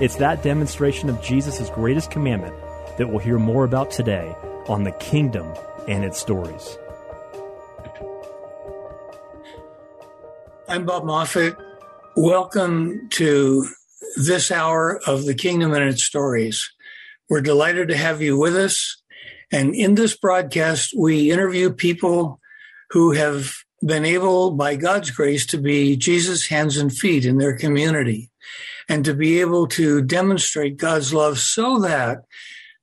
It's that demonstration of Jesus' greatest commandment that we'll hear more about today on the kingdom and its stories. I'm Bob Moffitt. Welcome to this hour of the kingdom and its stories. We're delighted to have you with us. And in this broadcast, we interview people who have been able, by God's grace, to be Jesus' hands and feet in their community and to be able to demonstrate God's love so that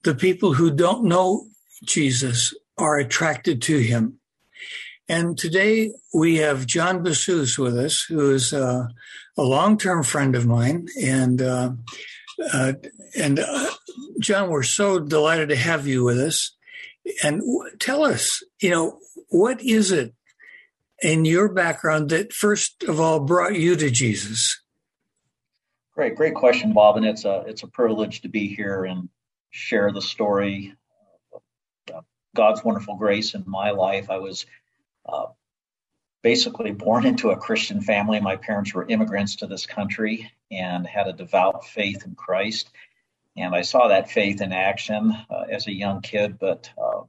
the people who don't know Jesus are attracted to him. And today we have John Bassous with us, who is uh, a long-term friend of mine. And uh, uh, and uh, John, we're so delighted to have you with us. And w- tell us, you know, what is it in your background that first of all brought you to Jesus? Great, great question, Bob, and it's a it's a privilege to be here and share the story of God's wonderful grace in my life. I was uh, basically born into a Christian family. My parents were immigrants to this country and had a devout faith in Christ, and I saw that faith in action uh, as a young kid. But uh,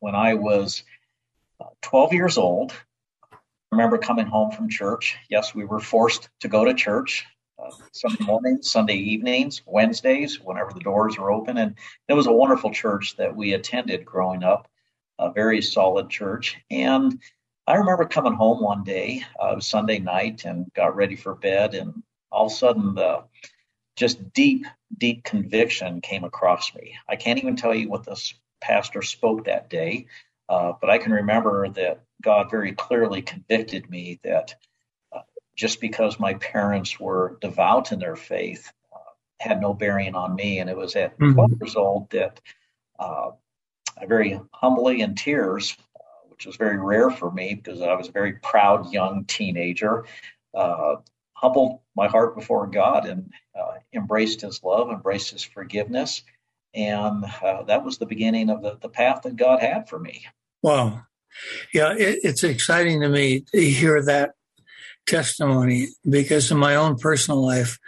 when I was uh, 12 years old, I remember coming home from church. Yes, we were forced to go to church Sunday mornings, Sunday evenings, Wednesdays, whenever the doors were open. And it was a wonderful church that we attended growing up, a very solid church. And I remember coming home one day, uh, Sunday night, and got ready for bed. And all of a sudden, the just deep, deep conviction came across me. I can't even tell you what this pastor spoke that day, uh, but I can remember that God very clearly convicted me that just because my parents were devout in their faith uh, had no bearing on me. And it was at mm-hmm. 12 years old that uh, I very humbly in tears, uh, which was very rare for me because I was a very proud young teenager, uh, humbled my heart before God and embraced his love, embraced his forgiveness. And that was the beginning of the, the path that God had for me. Wow. Yeah, it, it's exciting to me to hear that testimony because in my own personal life,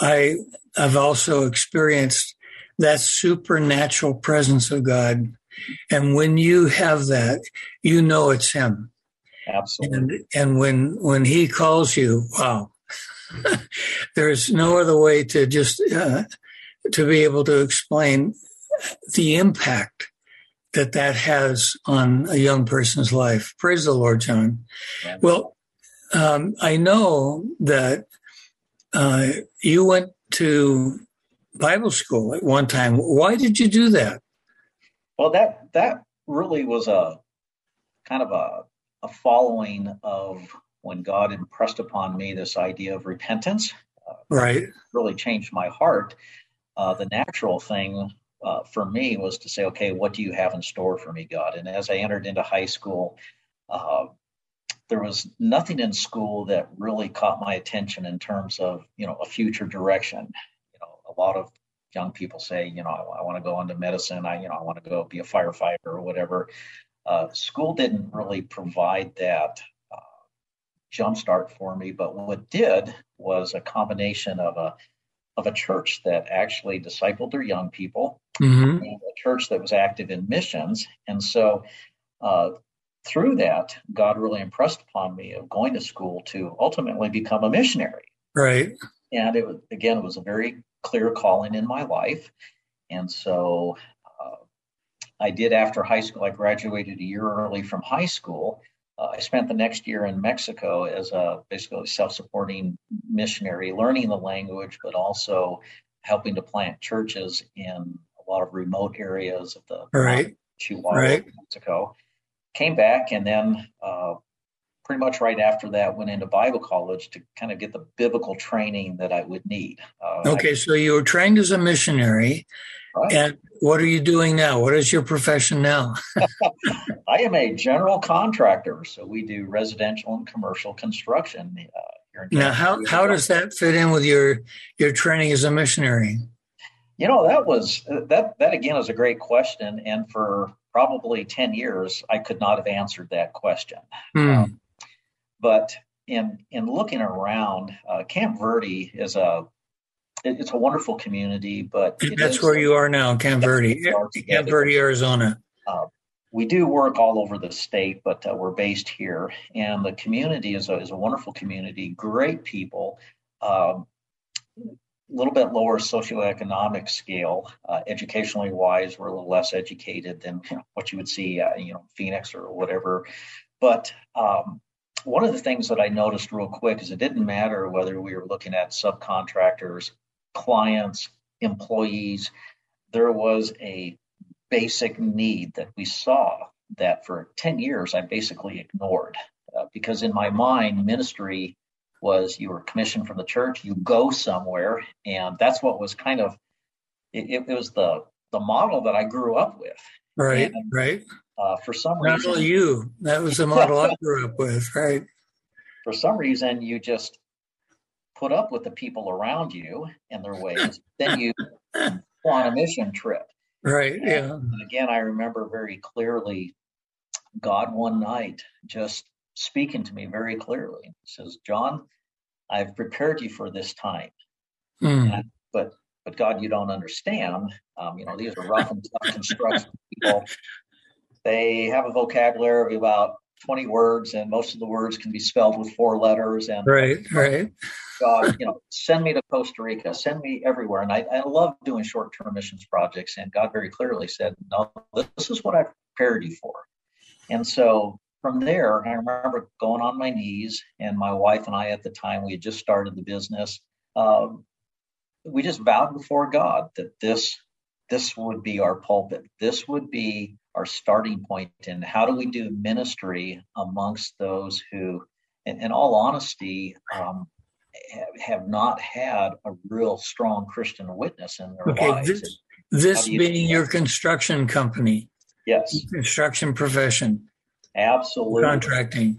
I have also experienced that supernatural presence of God. And when you have that, you know it's Him. Absolutely. And, and when when He calls you, wow, there's no other way to just uh, to be able to explain the impact that that has on a young person's life. Praise the Lord, John. Well, um, I know that uh, you went to Bible school at one time. Why did you do that? Well, that that really was a kind of a, a following of when God impressed upon me this idea of repentance. Uh, right. Really changed my heart. Uh, the natural thing uh, for me was to say, okay, what do you have in store for me, God? And as I entered into high school, uh, there was nothing in school that really caught my attention in terms of, you know, a future direction. You know, a lot of young people say, you know, I, I want to go into medicine. I, you know, I want to go be a firefighter or whatever. Uh, school didn't really provide that uh, jumpstart for me, but what did was a combination of a of a church that actually discipled their young people, mm-hmm. a church that was active in missions. And so uh, through that, God really impressed upon me of going to school to ultimately become a missionary. Right. And it was, again, it was a very clear calling in my life. And so uh, I did after high school. I graduated a year early from high school. Uh, I spent the next year in Mexico as a basically self-supporting missionary, learning the language, but also helping to plant churches in a lot of remote areas of the right. Chihuahua, right. Mexico. Came back and then uh, pretty much right after that went into Bible college to kind of get the biblical training that I would need. Uh, okay, I, so you were trained as a missionary. Right. And what are you doing now? What is your profession now? I am a general contractor, so we do residential and commercial construction. Uh, now, how how does that fit in with your your training as a missionary? You know, that was that that again is a great question, and for probably ten years, I could not have answered that question. Hmm. Um, but in in looking around, uh, Camp Verde is a it, it's a wonderful community, but that's where you are now, Camp Verde, Camp Verde, Arizona. Uh, we do work all over the state, but uh, we're based here, and the community is a is a wonderful community. Great people. Um, little bit lower socioeconomic scale, uh, educationally wise, we're a little less educated than you know, what you would see, uh, you know, Phoenix or whatever. But um, one of the things that I noticed real quick is it didn't matter whether we were looking at subcontractors, clients, employees. There was a basic need that we saw that for 10 years I basically ignored uh, because in my mind, ministry was you were commissioned from the church, you go somewhere, and that's what was kind of it, it was the the model that I grew up with. Right, and, right. Uh, for some Not reason, only you. That was the model I grew up with, right? For some reason, you just put up with the people around you and their ways. then you go on a mission trip. Right. And, yeah. And again, I remember very clearly God one night just speaking to me very clearly. He says, John, I've prepared you for this time. Mm. I, but but God, you don't understand. Um, you know, these are rough and tough construction people. They have a vocabulary of about 20 words, and most of the words can be spelled with four letters. And right, right. God, you know, send me to Costa Rica, send me everywhere. And I, I love doing short-term missions projects. And God very clearly said, "No, this is what I've prepared you for." And so from there, I remember going on my knees, and my wife and I at the time, we had just started the business. Um, we just vowed before God that this this would be our pulpit. This would be our starting point. And how do we do ministry amongst those who, in, in all honesty, um, have, not had a real strong Christian witness in their okay, lives? This, this being your construction company. Yes. Construction profession. Absolutely. Contracting.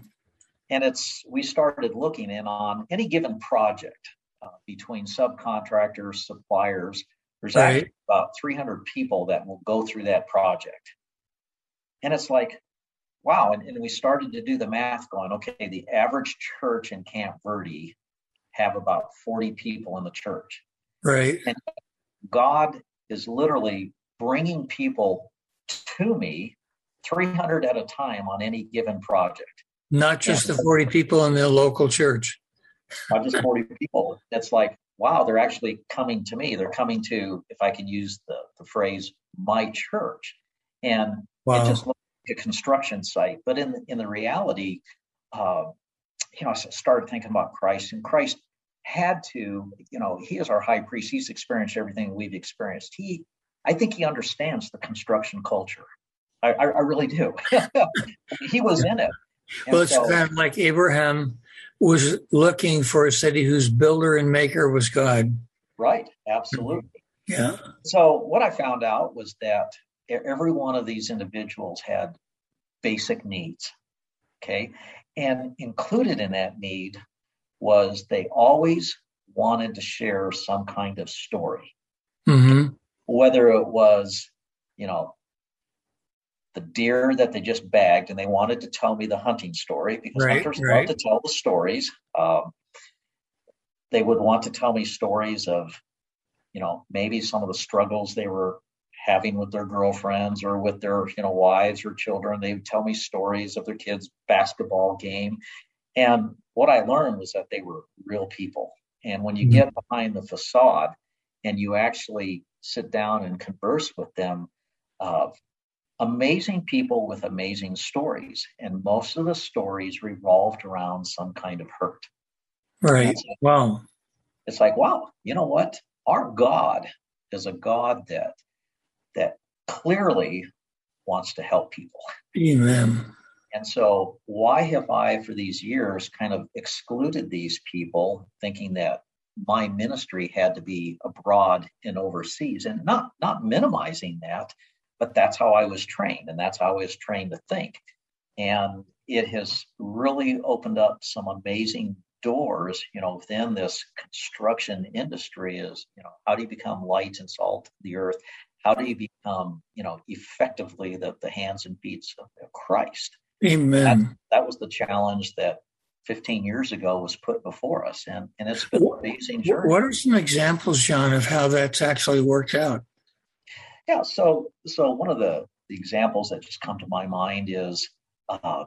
And it's we started looking in on any given project uh, between subcontractors, suppliers. There's right. actually about 300 people that will go through that project. And it's like, wow. And, and we started to do the math going, okay, the average church in Camp Verde have about 40 people in the church. Right. And God is literally bringing people to me 300 at a time on any given project. Not just and, the 40 people in the local church. Not just 40 people. It's like, wow, they're actually coming to me. They're coming to, if I can use the, the phrase, my church. And wow. it just looks like a construction site. But in the, in the reality, uh, you know, I started thinking about Christ, and Christ had to, you know, he is our high priest. He's experienced everything we've experienced. He, I think he understands the construction culture. I, I, I really do. he was in it. And well, it's so, kind of like Abraham was looking for a city whose builder and maker was God. Right. Absolutely. Yeah. So what I found out was that every one of these individuals had basic needs. Okay. And included in that need was they always wanted to share some kind of story. Mm-hmm. Whether it was, you know, the deer that they just bagged, and they wanted to tell me the hunting story because right, hunters right. love to tell the stories. Um, they would want to tell me stories of, you know, maybe some of the struggles they were having with their girlfriends or with their, you know, wives or children. They would tell me stories of their kids' basketball game. And what I learned was that they were real people. And when you mm-hmm. get behind the facade, and you actually sit down and converse with them, uh, amazing people with amazing stories. And most of the stories revolved around some kind of hurt. Right. Like, wow. It's like, wow, you know what? Our God is a God that that clearly wants to help people. Amen. And so, why have I, for these years, kind of excluded these people, thinking that my ministry had to be abroad and overseas, and not not minimizing that, but that's how I was trained, and that's how I was trained to think. And it has really opened up some amazing doors, you know, within this construction industry. Is you know, how do you become light and salt of the earth? How do you become, you know, effectively the, the hands and feet of Christ? Amen. That, that was the challenge that 15 years ago was put before us, and, and it's been an amazing journey. What are some examples, John, of how that's actually worked out? Yeah, so so one of the, the examples that just come to my mind is uh,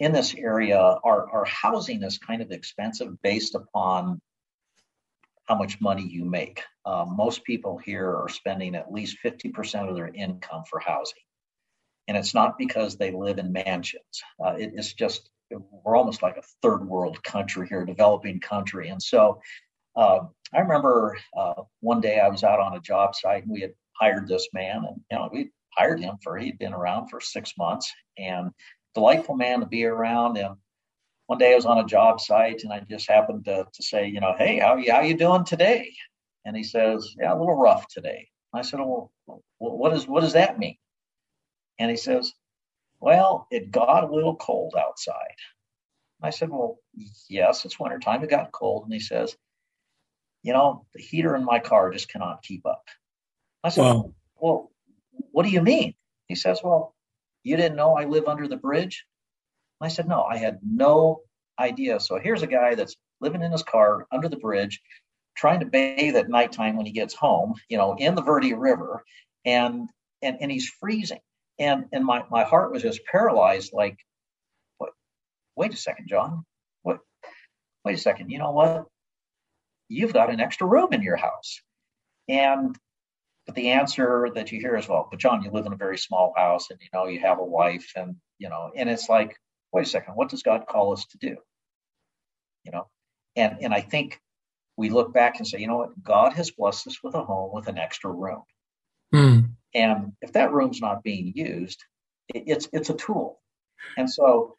in this area, our, our housing is kind of expensive based upon how much money you make. Uh, most people here are spending at least 50% of their income for housing and it's not because they live in mansions. Uh, it, it's just we're almost like a third world country here, developing country, and so uh, I remember uh, one day I was out on a job site and we had hired this man, and you know we hired him for he'd been around for six months and delightful man to be around. And one day I was on a job site and I just happened to, to say, you know, hey, how you how you doing today? And he says, yeah, a little rough today. I said, well, what is what does that mean? And he says, Well, it got a little cold outside. I said, Well, yes, it's wintertime. It got cold. And he says, You know, the heater in my car just cannot keep up. I said, wow. Well, what do you mean? He says, Well, you didn't know I live under the bridge? I said, No, I had no idea. So here's a guy that's living in his car under the bridge, trying to bathe at nighttime when he gets home, you know, in the Verde River, and and and he's freezing and and my my heart was just paralyzed like what wait a second john what wait a second you know what you've got an extra room in your house and but the answer that you hear is well but john you live in a very small house and you know you have a wife and you know and it's like wait a second what does god call us to do you know and and i think we look back and say you know what god has blessed us with a home with an extra room mm. And if that room's not being used, it, it's it's a tool. And so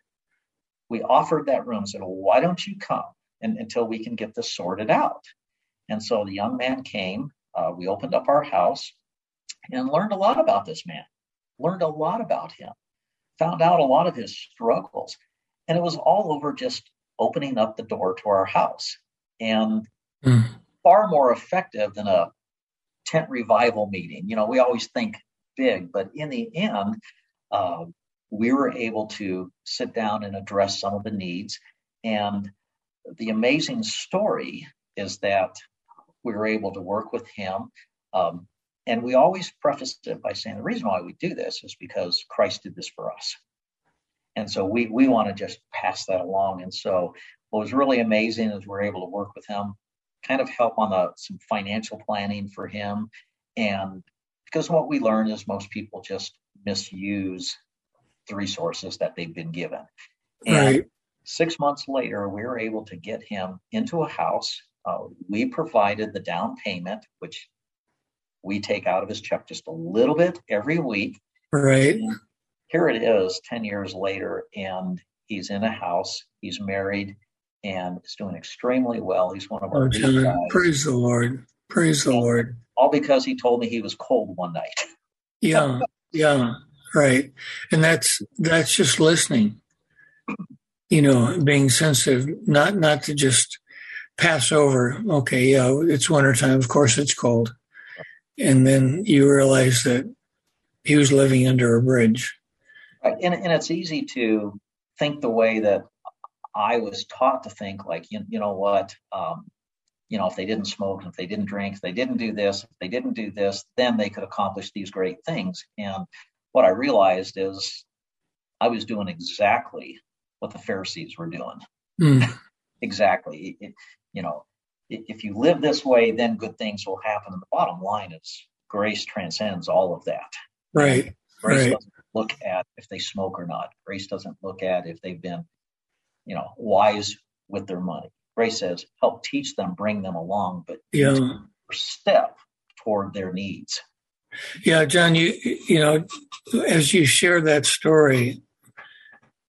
we offered that room, said, well, why don't you come and, until we can get this sorted out? And so the young man came. Uh, we opened up our house and learned a lot about this man, learned a lot about him, found out a lot of his struggles. And it was all over just opening up the door to our house and mm. far more effective than a tent revival meeting. You know, we always think big, but in the end, uh, we were able to sit down and address some of the needs. And the amazing story is that we were able to work with him. Um, and we always preface it by saying the reason why we do this is because Christ did this for us. And so we, we want to just pass that along. And so what was really amazing is we're able to work with him kind of help on the, some financial planning for him. And because what we learn is most people just misuse the resources that they've been given. And right. six months later, we were able to get him into a house. Uh, we provided the down payment, which we take out of his check just a little bit every week. Right. And here it is 10 years later, and he's in a house, he's married, and is doing extremely well. He's one of our oh, guys. Praise the Lord. Praise the and Lord. All because he told me he was cold one night. yeah, yeah, right. And that's that's just listening. You know, being sensitive, not not to just pass over. Okay, yeah, it's wintertime. Of course, it's cold. And then you realize that he was living under a bridge. And, and it's easy to think the way that I was taught to think like, you, you know what, um, you know, if they didn't smoke, if they didn't drink, if they didn't do this, if they didn't do this, then they could accomplish these great things. And what I realized is I was doing exactly what the Pharisees were doing. Mm. exactly. It, you know, if you live this way, then good things will happen. And the bottom line is grace transcends all of that. Right. Grace right. doesn't look at if they smoke or not. Grace doesn't look at if they've been, you know, wise with their money. Grace says, help teach them, bring them along, but yeah. step toward their needs. Yeah, John, you you know, as you share that story,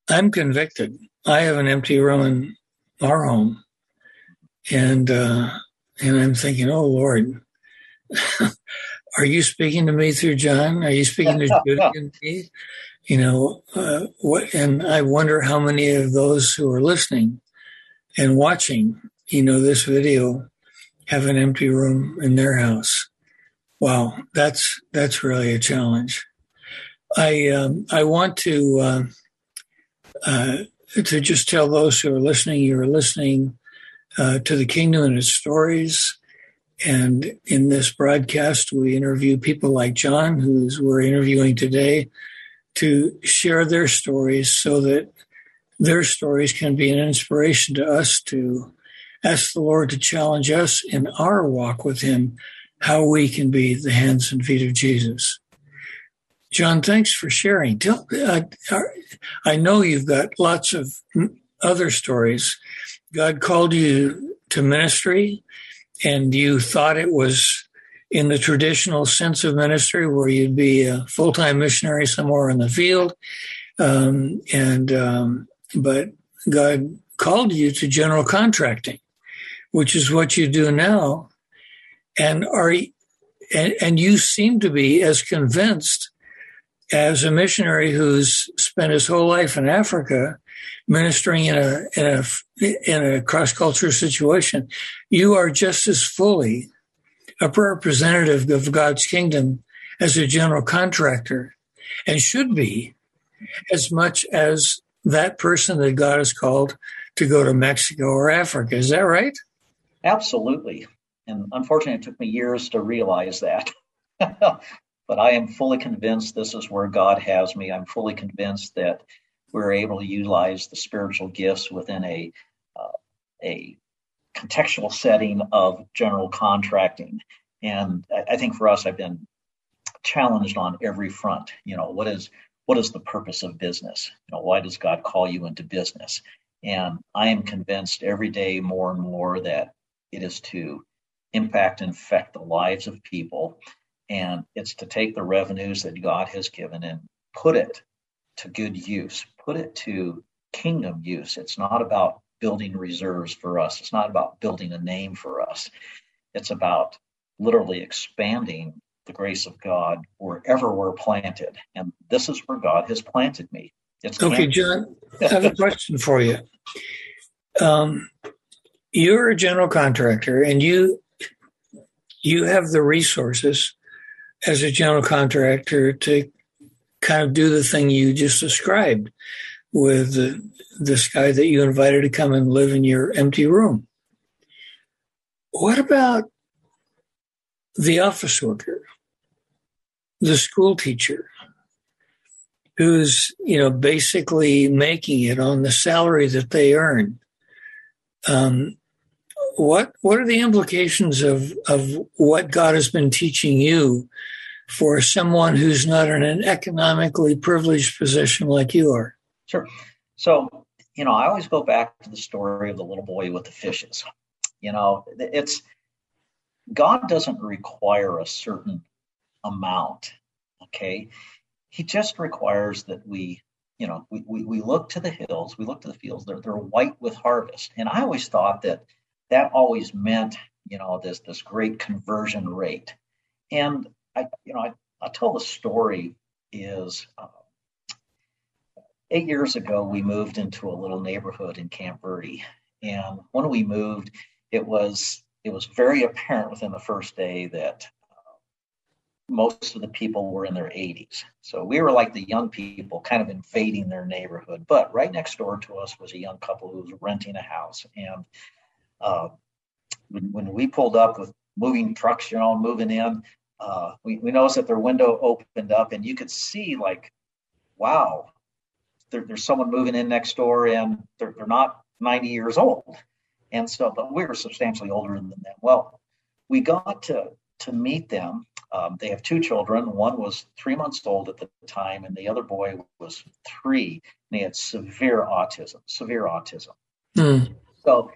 I'm convicted. I have an empty room in our home, and uh, and I'm thinking, oh Lord, are you speaking to me through John? Are you speaking to Judy and me? You know, uh, what? And I wonder how many of those who are listening and watching, you know, this video, have an empty room in their house. Wow, that's that's really a challenge. I um, I want to uh, uh, to just tell those who are listening, you're listening uh, to the Kingdom and its stories. And in this broadcast, we interview people like John, who we're interviewing today, to share their stories so that their stories can be an inspiration to us to ask the Lord to challenge us in our walk with Him, how we can be the hands and feet of Jesus. John, thanks for sharing. Tell, uh, I know you've got lots of other stories. God called you to ministry, and you thought it was in the traditional sense of ministry, where you'd be a full time missionary somewhere in the field. Um, and um, but God called you to general contracting, which is what you do now. And are and, and you seem to be as convinced as a missionary who's spent his whole life in Africa ministering in a in a in a cross cultural situation, you are just as fully a representative of God's kingdom as a general contractor, and should be as much as that person that God has called to go to Mexico or Africa. Is that right? Absolutely. And unfortunately, it took me years to realize that. but I am fully convinced this is where God has me. I'm fully convinced that we're able to utilize the spiritual gifts within a uh, a contextual setting of general contracting. And I, I, think for us, I've been challenged on every front. You know, what is what is the purpose of business? You know, why does God call you into business? And I am convinced every day more and more that it is to impact and affect the lives of people and it's to take the revenues that God has given and put it to good use, put it to kingdom use. It's not about building reserves for us, it's not about building a name for us. It's about literally expanding the grace of God wherever we're planted. And this is where God has planted me. It's okay, John, I have a question for you. Um, you're a general contractor and you you have the resources as a general contractor to kind of do the thing you just described with the, this guy that you invited to come and live in your empty room. What about the office worker, the school teacher, who's you know basically making it on the salary that they earn? Um, what what are the implications of of what God has been teaching you for someone who's not in an economically privileged position like you are? Sure. So, you know, I always go back to the story of the little boy with the fishes. You know, it's God doesn't require a certain amount. Okay. He just requires that we, you know, we, we, we look to the hills, we look to the fields, they're, they're white with harvest. And I always thought that that always meant, you know, this, this great conversion rate. And I, you know, I, I'll tell the story is uh, eight years ago, we moved into a little neighborhood in Camp Verde. And when we moved, it was it was very apparent within the first day that uh, most of the people were in their 80s. So we were like the young people kind of invading their neighborhood. But right next door to us was a young couple who was renting a house. And uh, when, when we pulled up with moving trucks, you know, moving in, uh, we, we noticed that their window opened up and you could see like, wow, there, there's someone moving in next door and they're, they're not 90 years old. And so, but we were substantially older than them. Well, we got to to meet them. Um, they have two children. One was three months old at the time, and the other boy was three, and he had severe autism. Severe autism. Mm. So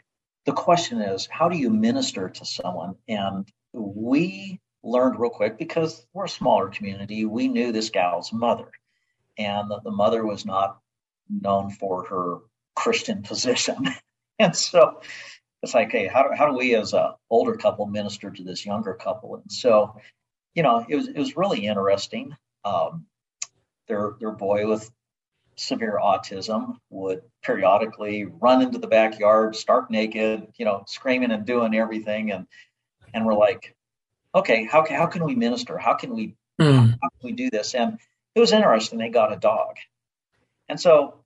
the question is, how do you minister to someone? And we learned real quick because we're a smaller community. We knew this gal's mother, and the, the mother was not known for her Christian position. and so it's like, hey, how do, how do we as a older couple minister to this younger couple? And so, you know, it was it was really interesting. Um, their their boy with severe autism would periodically run into the backyard, stark naked, you know, screaming and doing everything, and and we're like, okay, how can, how can we minister? How can we mm. how can we do this? And it was interesting. They got a dog, and so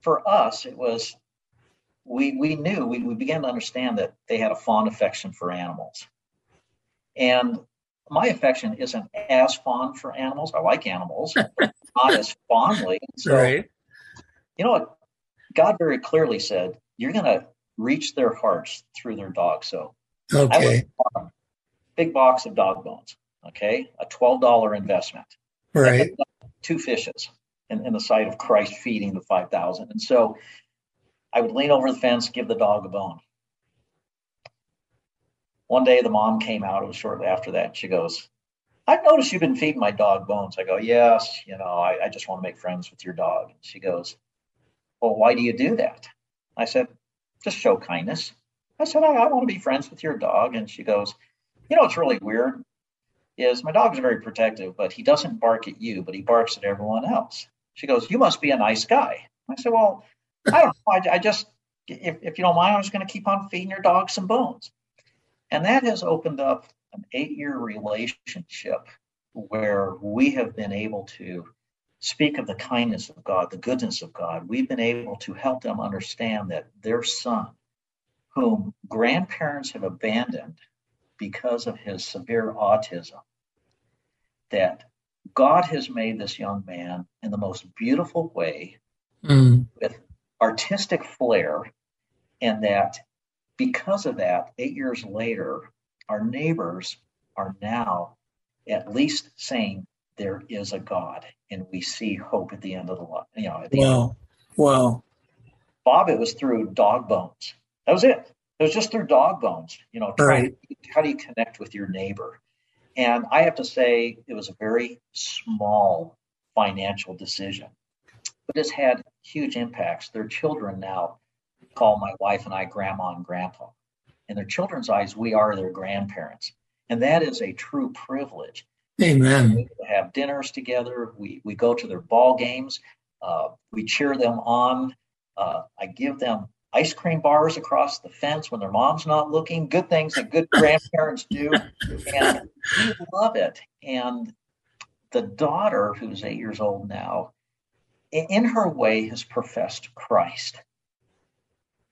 for us, it was we we knew we, we began to understand that they had a fond affection for animals, and my affection isn't as fond for animals. I like animals, but not as fondly. So, right. you know what? God very clearly said, "You're going to reach their hearts through their dog." So, okay, big box of dog bones. Okay, a twelve dollar investment. Right. Two fishes in, in the sight of Christ feeding the five thousand, and so I would lean over the fence, give the dog a bone. One day the mom came out, it was shortly after that. She goes, I've noticed you've been feeding my dog bones. I go, Yes, you know, I, I just want to make friends with your dog. And She goes, Well, why do you do that? I said, Just show kindness. I said, I, I want to be friends with your dog. And she goes, You know, it's really weird is my dog's very protective, but he doesn't bark at you, but he barks at everyone else. She goes, You must be a nice guy. I said, Well, I don't know. I, I just, if, if you don't mind, I'm just going to keep on feeding your dog some bones. And that has opened up an eight year relationship where we have been able to speak of the kindness of God, the goodness of God. We've been able to help them understand that their son, whom grandparents have abandoned because of his severe autism, that God has made this young man in the most beautiful way mm. with artistic flair, and that because of that, eight years later, our neighbors are now at least saying there is a God and we see hope at the end of the line. You know, wow. End. Wow. Bob, it was through dog bones. That was it. It was just through dog bones. You know, right. to, how do you connect with your neighbor? And I have to say, it was a very small financial decision, but it's had huge impacts. Their children now call my wife and I grandma and grandpa. In their children's eyes, we are their grandparents. And that is a true privilege. Amen. We have dinners together. We, we go to their ball games. Uh, we cheer them on. Uh, I give them ice cream bars across the fence when their mom's not looking. Good things that good grandparents do. And we love it. And the daughter, who's eight years old now, in her way has professed Christ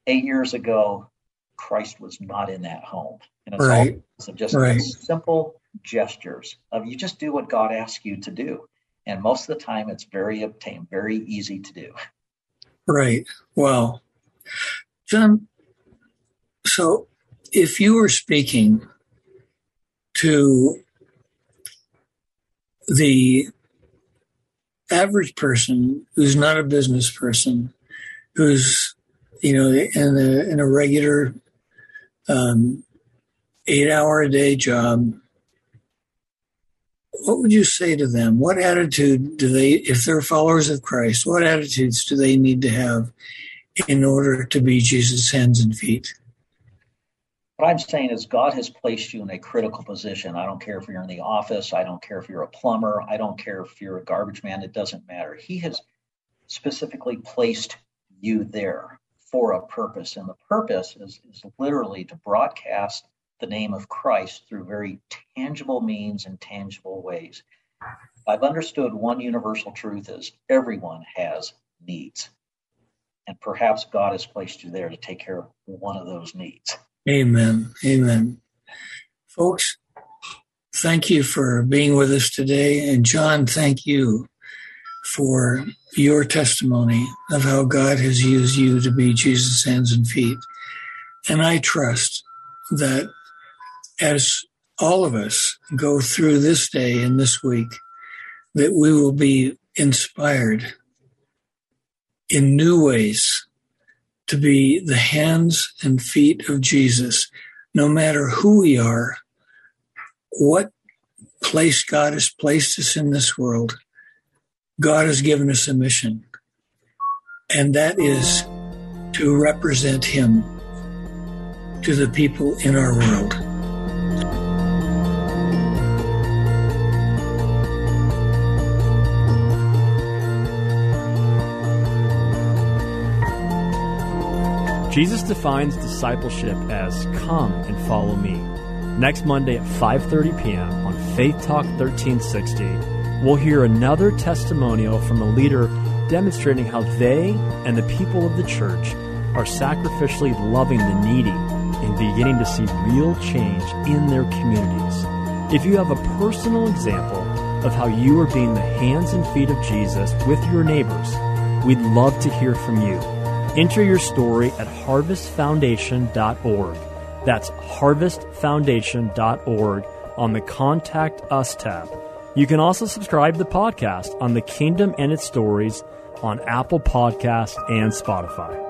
eight years ago, Christ was not in that home. And it's right. all just right. simple gestures of you just do what God asks you to do. And most of the time, it's very obtained, very easy to do. Right. Well, John, so if you were speaking to the average person who's not a business person, who's you know, in a, in a regular um, eight hour a day job, what would you say to them? What attitude do they, if they're followers of Christ, what attitudes do they need to have in order to be Jesus' hands and feet? What I'm saying is, God has placed you in a critical position. I don't care if you're in the office. I don't care if you're a plumber. I don't care if you're a garbage man. It doesn't matter. He has specifically placed you there for a purpose. And the purpose is, is literally to broadcast the name of Christ through very tangible means and tangible ways. I've understood one universal truth is everyone has needs. And perhaps God has placed you there to take care of one of those needs. Amen. Amen. Folks, thank you for being with us today. And John, thank you for your testimony of how God has used you to be Jesus' hands and feet. And I trust that as all of us go through this day and this week, that we will be inspired in new ways to be the hands and feet of Jesus, no matter who we are, what place God has placed us in this world. God has given us a mission, and that is to represent Him to the people in our world. Jesus defines discipleship as come and follow me. Next Monday at 5:30 p.m. on Faith Talk 1360, we'll hear another testimonial from a leader demonstrating how they and the people of the church are sacrificially loving the needy and beginning to see real change in their communities. If you have a personal example of how you are being the hands and feet of Jesus with your neighbors, we'd love to hear from you. Enter your story at harvestfoundation.org. That's harvestfoundation.org on the Contact Us tab. You can also subscribe to the podcast on the Kingdom and its Stories on Apple Podcast and Spotify.